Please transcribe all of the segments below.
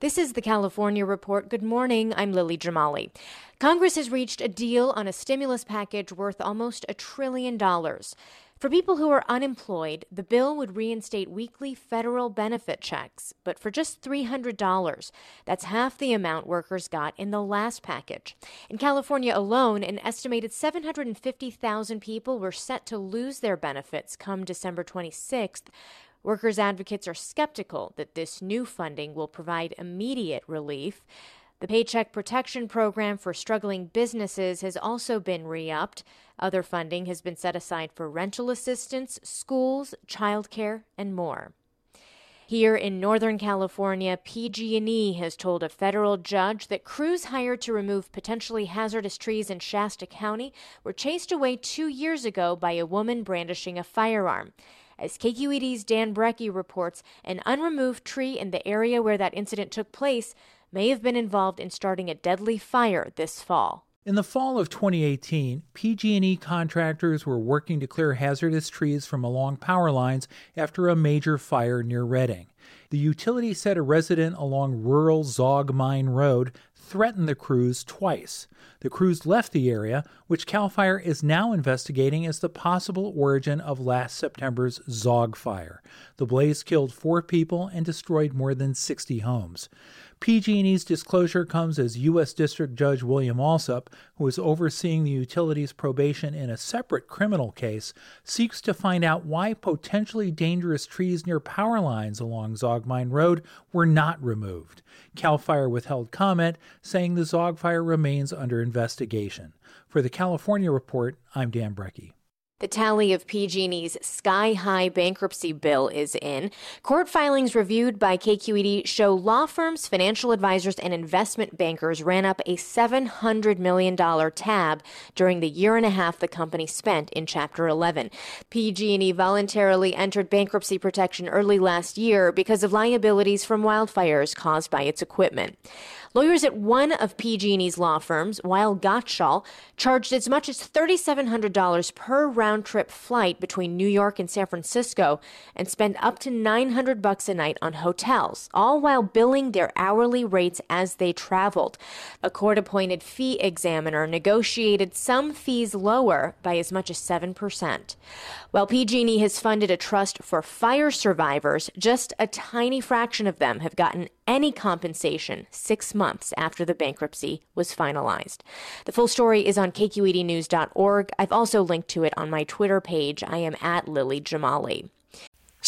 This is the California Report. Good morning. I'm Lily Jamali. Congress has reached a deal on a stimulus package worth almost a trillion dollars. For people who are unemployed, the bill would reinstate weekly federal benefit checks, but for just $300. That's half the amount workers got in the last package. In California alone, an estimated 750,000 people were set to lose their benefits come December 26th. Workers' advocates are skeptical that this new funding will provide immediate relief. The Paycheck Protection Program for struggling businesses has also been re upped. Other funding has been set aside for rental assistance, schools, childcare, and more. Here in Northern California, PG&E has told a federal judge that crews hired to remove potentially hazardous trees in Shasta County were chased away 2 years ago by a woman brandishing a firearm. As KQED's Dan Brekke reports, an unremoved tree in the area where that incident took place may have been involved in starting a deadly fire this fall. In the fall of 2018, PG&E contractors were working to clear hazardous trees from along power lines after a major fire near Redding. The utility said a resident along rural Zogg Mine Road threatened the crews twice. The crews left the area, which CAL FIRE is now investigating as the possible origin of last September's Zogg fire. The blaze killed four people and destroyed more than 60 homes. PG&E's disclosure comes as U.S. District Judge William Alsup, who is overseeing the utility's probation in a separate criminal case, seeks to find out why potentially dangerous trees near power lines along Zogg Mine Road were not removed. CAL FIRE withheld comment, saying the Zogg fire remains under investigation. For the California Report, I'm Dan Brekke. The tally of PG&E's sky-high bankruptcy bill is in. Court filings reviewed by KQED show law firms, financial advisors, and investment bankers ran up a $700 million tab during the year and a half the company spent in Chapter 11. PG&E voluntarily entered bankruptcy protection early last year because of liabilities from wildfires caused by its equipment. Lawyers at one of PG&E's law firms, Weil Gotshal, charged as much as $3,700 per round trip flight between New York and San Francisco and spent up to 900 bucks a night on hotels, all while billing their hourly rates as they traveled. A court appointed fee examiner negotiated some fees lower by as much as 7%. While PG&E has funded a trust for fire survivors, just a tiny fraction of them have gotten any compensation six months after the bankruptcy was finalized. The full story is on kqednews.org. I've also linked to it on my Twitter page. I am at Lily Jamali.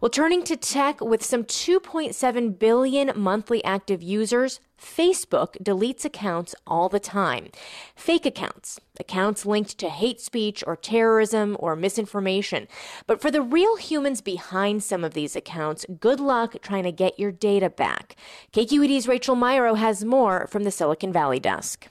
Well, turning to tech, with some 2.7 billion monthly active users, Facebook deletes accounts all the time. Fake accounts, accounts linked to hate speech or terrorism or misinformation. But for the real humans behind some of these accounts, good luck trying to get your data back. KQED's Rachel Myrow has more from the Silicon Valley desk.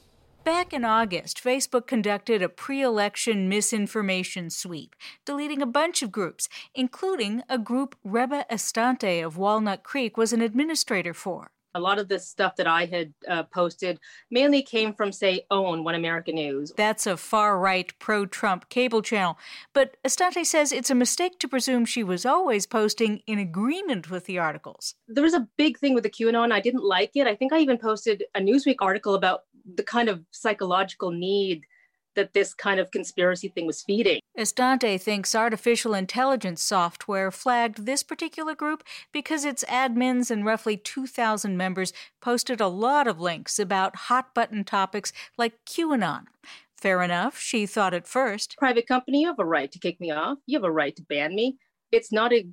Back in August, Facebook conducted a pre election misinformation sweep, deleting a bunch of groups, including a group Reba Estante of Walnut Creek was an administrator for. A lot of the stuff that I had uh, posted mainly came from, say, OWN, One American News. That's a far right pro Trump cable channel. But Estante says it's a mistake to presume she was always posting in agreement with the articles. There was a big thing with the QAnon. I didn't like it. I think I even posted a Newsweek article about the kind of psychological need that this kind of conspiracy thing was feeding. Estante thinks artificial intelligence software flagged this particular group because its admins and roughly 2,000 members posted a lot of links about hot button topics like QAnon. Fair enough, she thought at first. Private company, you have a right to kick me off. You have a right to ban me. It's not a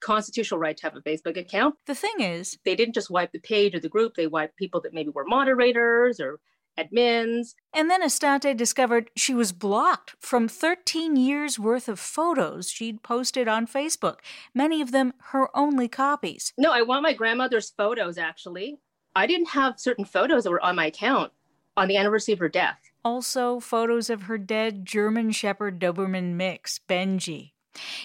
constitutional right to have a Facebook account. The thing is, they didn't just wipe the page or the group, they wiped people that maybe were moderators or admins. And then Estante discovered she was blocked from 13 years worth of photos she'd posted on Facebook, many of them her only copies. No, I want my grandmother's photos, actually. I didn't have certain photos that were on my account on the anniversary of her death. Also, photos of her dead German Shepherd Doberman mix, Benji.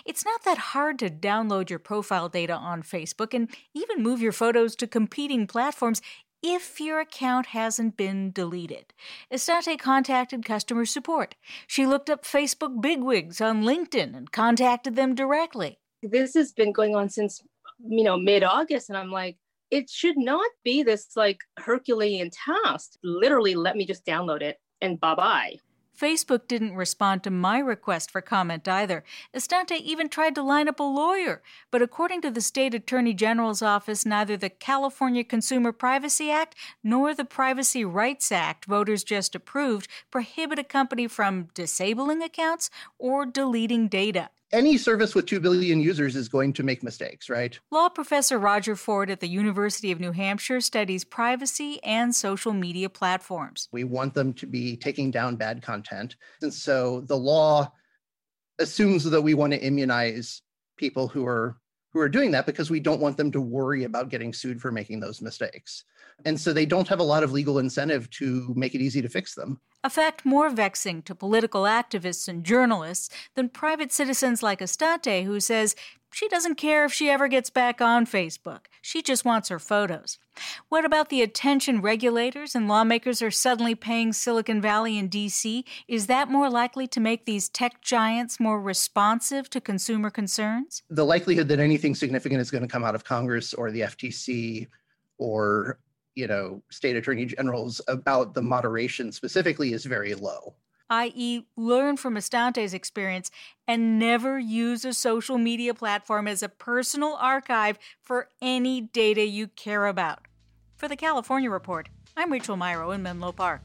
It's not that hard to download your profile data on Facebook and even move your photos to competing platforms if your account hasn't been deleted. Estante contacted customer support. She looked up Facebook bigwigs on LinkedIn and contacted them directly. This has been going on since, you know, mid August. And I'm like, it should not be this like Herculean task. Literally, let me just download it and bye bye. Facebook didn't respond to my request for comment either. Estante even tried to line up a lawyer, but according to the state attorney general's office, neither the California Consumer Privacy Act nor the Privacy Rights Act, voters just approved, prohibit a company from disabling accounts or deleting data any service with 2 billion users is going to make mistakes, right? Law professor Roger Ford at the University of New Hampshire studies privacy and social media platforms. We want them to be taking down bad content. And so the law assumes that we want to immunize people who are who are doing that because we don't want them to worry about getting sued for making those mistakes. And so they don't have a lot of legal incentive to make it easy to fix them. A fact more vexing to political activists and journalists than private citizens like Estante, who says she doesn't care if she ever gets back on Facebook. She just wants her photos. What about the attention regulators and lawmakers are suddenly paying Silicon Valley and DC? Is that more likely to make these tech giants more responsive to consumer concerns? The likelihood that anything significant is going to come out of Congress or the FTC or you know state attorney generals about the moderation specifically is very low i.e., learn from Estante's experience and never use a social media platform as a personal archive for any data you care about. For the California Report, I'm Rachel Myrow in Menlo Park.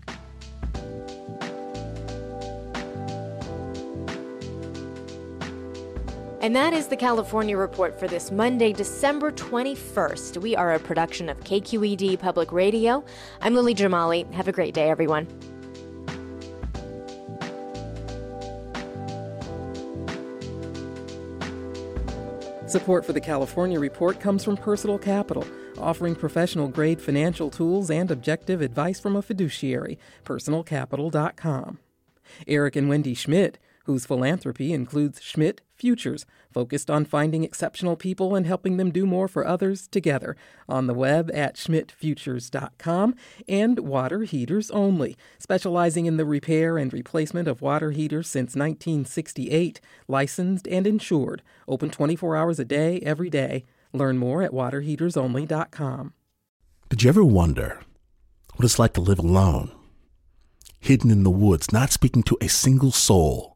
And that is the California Report for this Monday, December 21st. We are a production of KQED Public Radio. I'm Lily Jamali. Have a great day, everyone. Support for the California Report comes from Personal Capital, offering professional grade financial tools and objective advice from a fiduciary. PersonalCapital.com. Eric and Wendy Schmidt whose philanthropy includes Schmidt Futures, focused on finding exceptional people and helping them do more for others together, on the web at schmidtfutures.com, and Water Heaters Only, specializing in the repair and replacement of water heaters since 1968, licensed and insured, open 24 hours a day, every day. Learn more at waterheatersonly.com. Did you ever wonder what it's like to live alone, hidden in the woods, not speaking to a single soul?